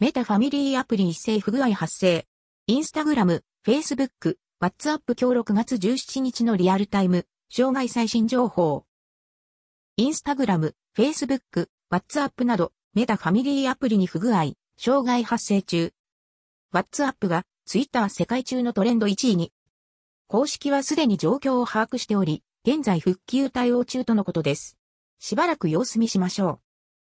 メタファミリーアプリ一斉不具合発生。インスタグラム、フェイスブック、ワッツアップ今日6月17日のリアルタイム、障害最新情報。インスタグラム、フェイスブック、ワッツアップなど、メタファミリーアプリに不具合、障害発生中。ワッツアップがツイッター世界中のトレンド1位に。公式はすでに状況を把握しており、現在復旧対応中とのことです。しばらく様子見しましょう。